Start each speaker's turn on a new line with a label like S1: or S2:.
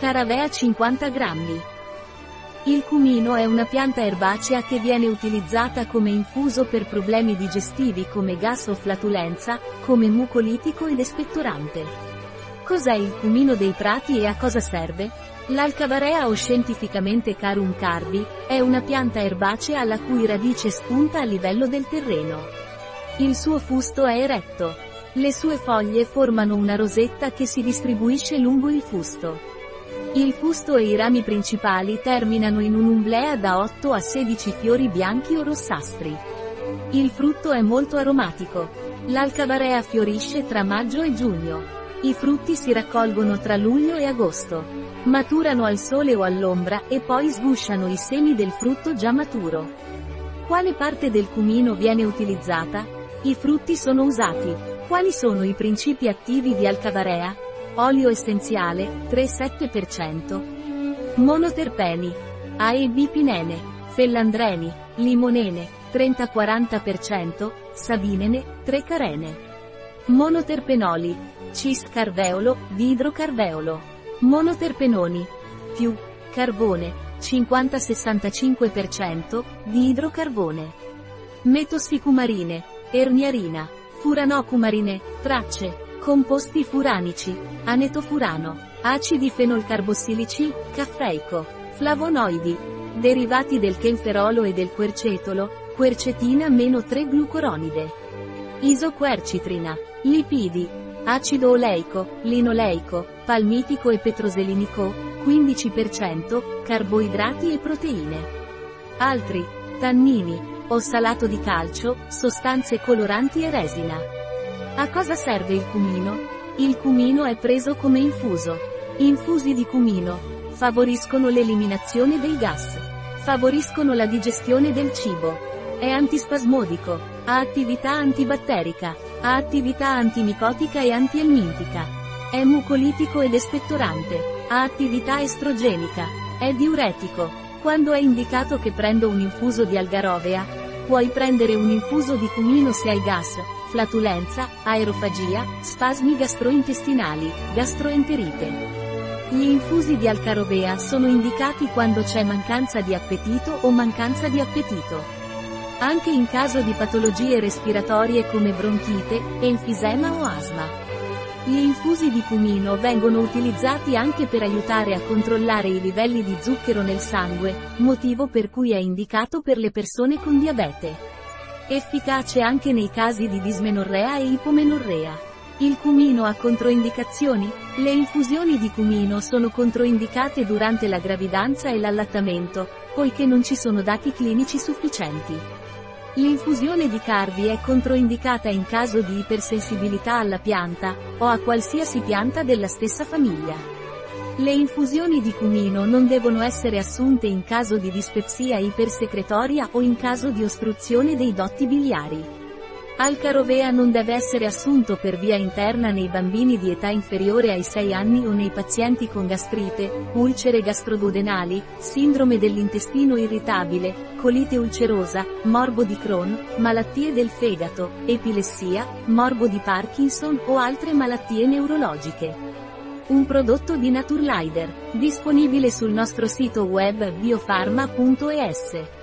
S1: Caravea 50 grammi. Il cumino è una pianta erbacea che viene utilizzata come infuso per problemi digestivi come gas o flatulenza, come mucolitico ed espettorante. Cos'è il cumino dei prati e a cosa serve? L'alcavarea o scientificamente Carum cardi, è una pianta erbacea la cui radice spunta a livello del terreno. Il suo fusto è eretto. Le sue foglie formano una rosetta che si distribuisce lungo il fusto. Il fusto e i rami principali terminano in un'umblea da 8 a 16 fiori bianchi o rossastri. Il frutto è molto aromatico. L'alcavarea fiorisce tra maggio e giugno. I frutti si raccolgono tra luglio e agosto. Maturano al sole o all'ombra e poi sgusciano i semi del frutto già maturo. Quale parte del cumino viene utilizzata? I frutti sono usati. Quali sono i principi attivi di alcavarea? Olio essenziale, 3-7%. Monoterpeni. A e B pinene. Fellandreni, limonene, 30-40%, sabinene, 3 carene. Monoterpenoli. Cis carveolo, didrocarveolo. Monoterpenoni. Più. Carbone, 50-65%, di idrocarbone. Metossicumarine. Erniarina. Furanocumarine, tracce, Composti furanici, anetofurano, acidi fenolcarbossilici, caffeico, flavonoidi, derivati del chenferolo e del quercetolo, quercetina meno 3 glucoronide, isoquercitrina, lipidi, acido oleico, linoleico, palmitico e petroselinico, 15%, carboidrati e proteine. Altri, tannini, ossalato di calcio, sostanze coloranti e resina. A cosa serve il cumino? Il cumino è preso come infuso. Infusi di cumino favoriscono l'eliminazione dei gas. Favoriscono la digestione del cibo. È antispasmodico. Ha attività antibatterica. Ha attività antimicotica e antielmintica. È mucolitico ed espettorante. Ha attività estrogenica. È diuretico. Quando è indicato che prendo un infuso di algarovea, puoi prendere un infuso di cumino se hai gas, flatulenza, aerofagia, spasmi gastrointestinali, gastroenterite. Gli infusi di alcarovea sono indicati quando c'è mancanza di appetito o mancanza di appetito. Anche in caso di patologie respiratorie come bronchite, enfisema o asma. Gli infusi di cumino vengono utilizzati anche per aiutare a controllare i livelli di zucchero nel sangue, motivo per cui è indicato per le persone con diabete. Efficace anche nei casi di dismenorrea e ipomenorrea. Il cumino ha controindicazioni? Le infusioni di cumino sono controindicate durante la gravidanza e l'allattamento, poiché non ci sono dati clinici sufficienti. L'infusione di cardi è controindicata in caso di ipersensibilità alla pianta, o a qualsiasi pianta della stessa famiglia. Le infusioni di cumino non devono essere assunte in caso di dispepsia ipersecretoria o in caso di ostruzione dei dotti biliari. Alcarovea non deve essere assunto per via interna nei bambini di età inferiore ai 6 anni o nei pazienti con gastrite, ulcere gastroduodenali, sindrome dell'intestino irritabile, colite ulcerosa, morbo di Crohn, malattie del fegato, epilessia, morbo di Parkinson o altre malattie neurologiche. Un prodotto di Naturlider, disponibile sul nostro sito web biofarma.es.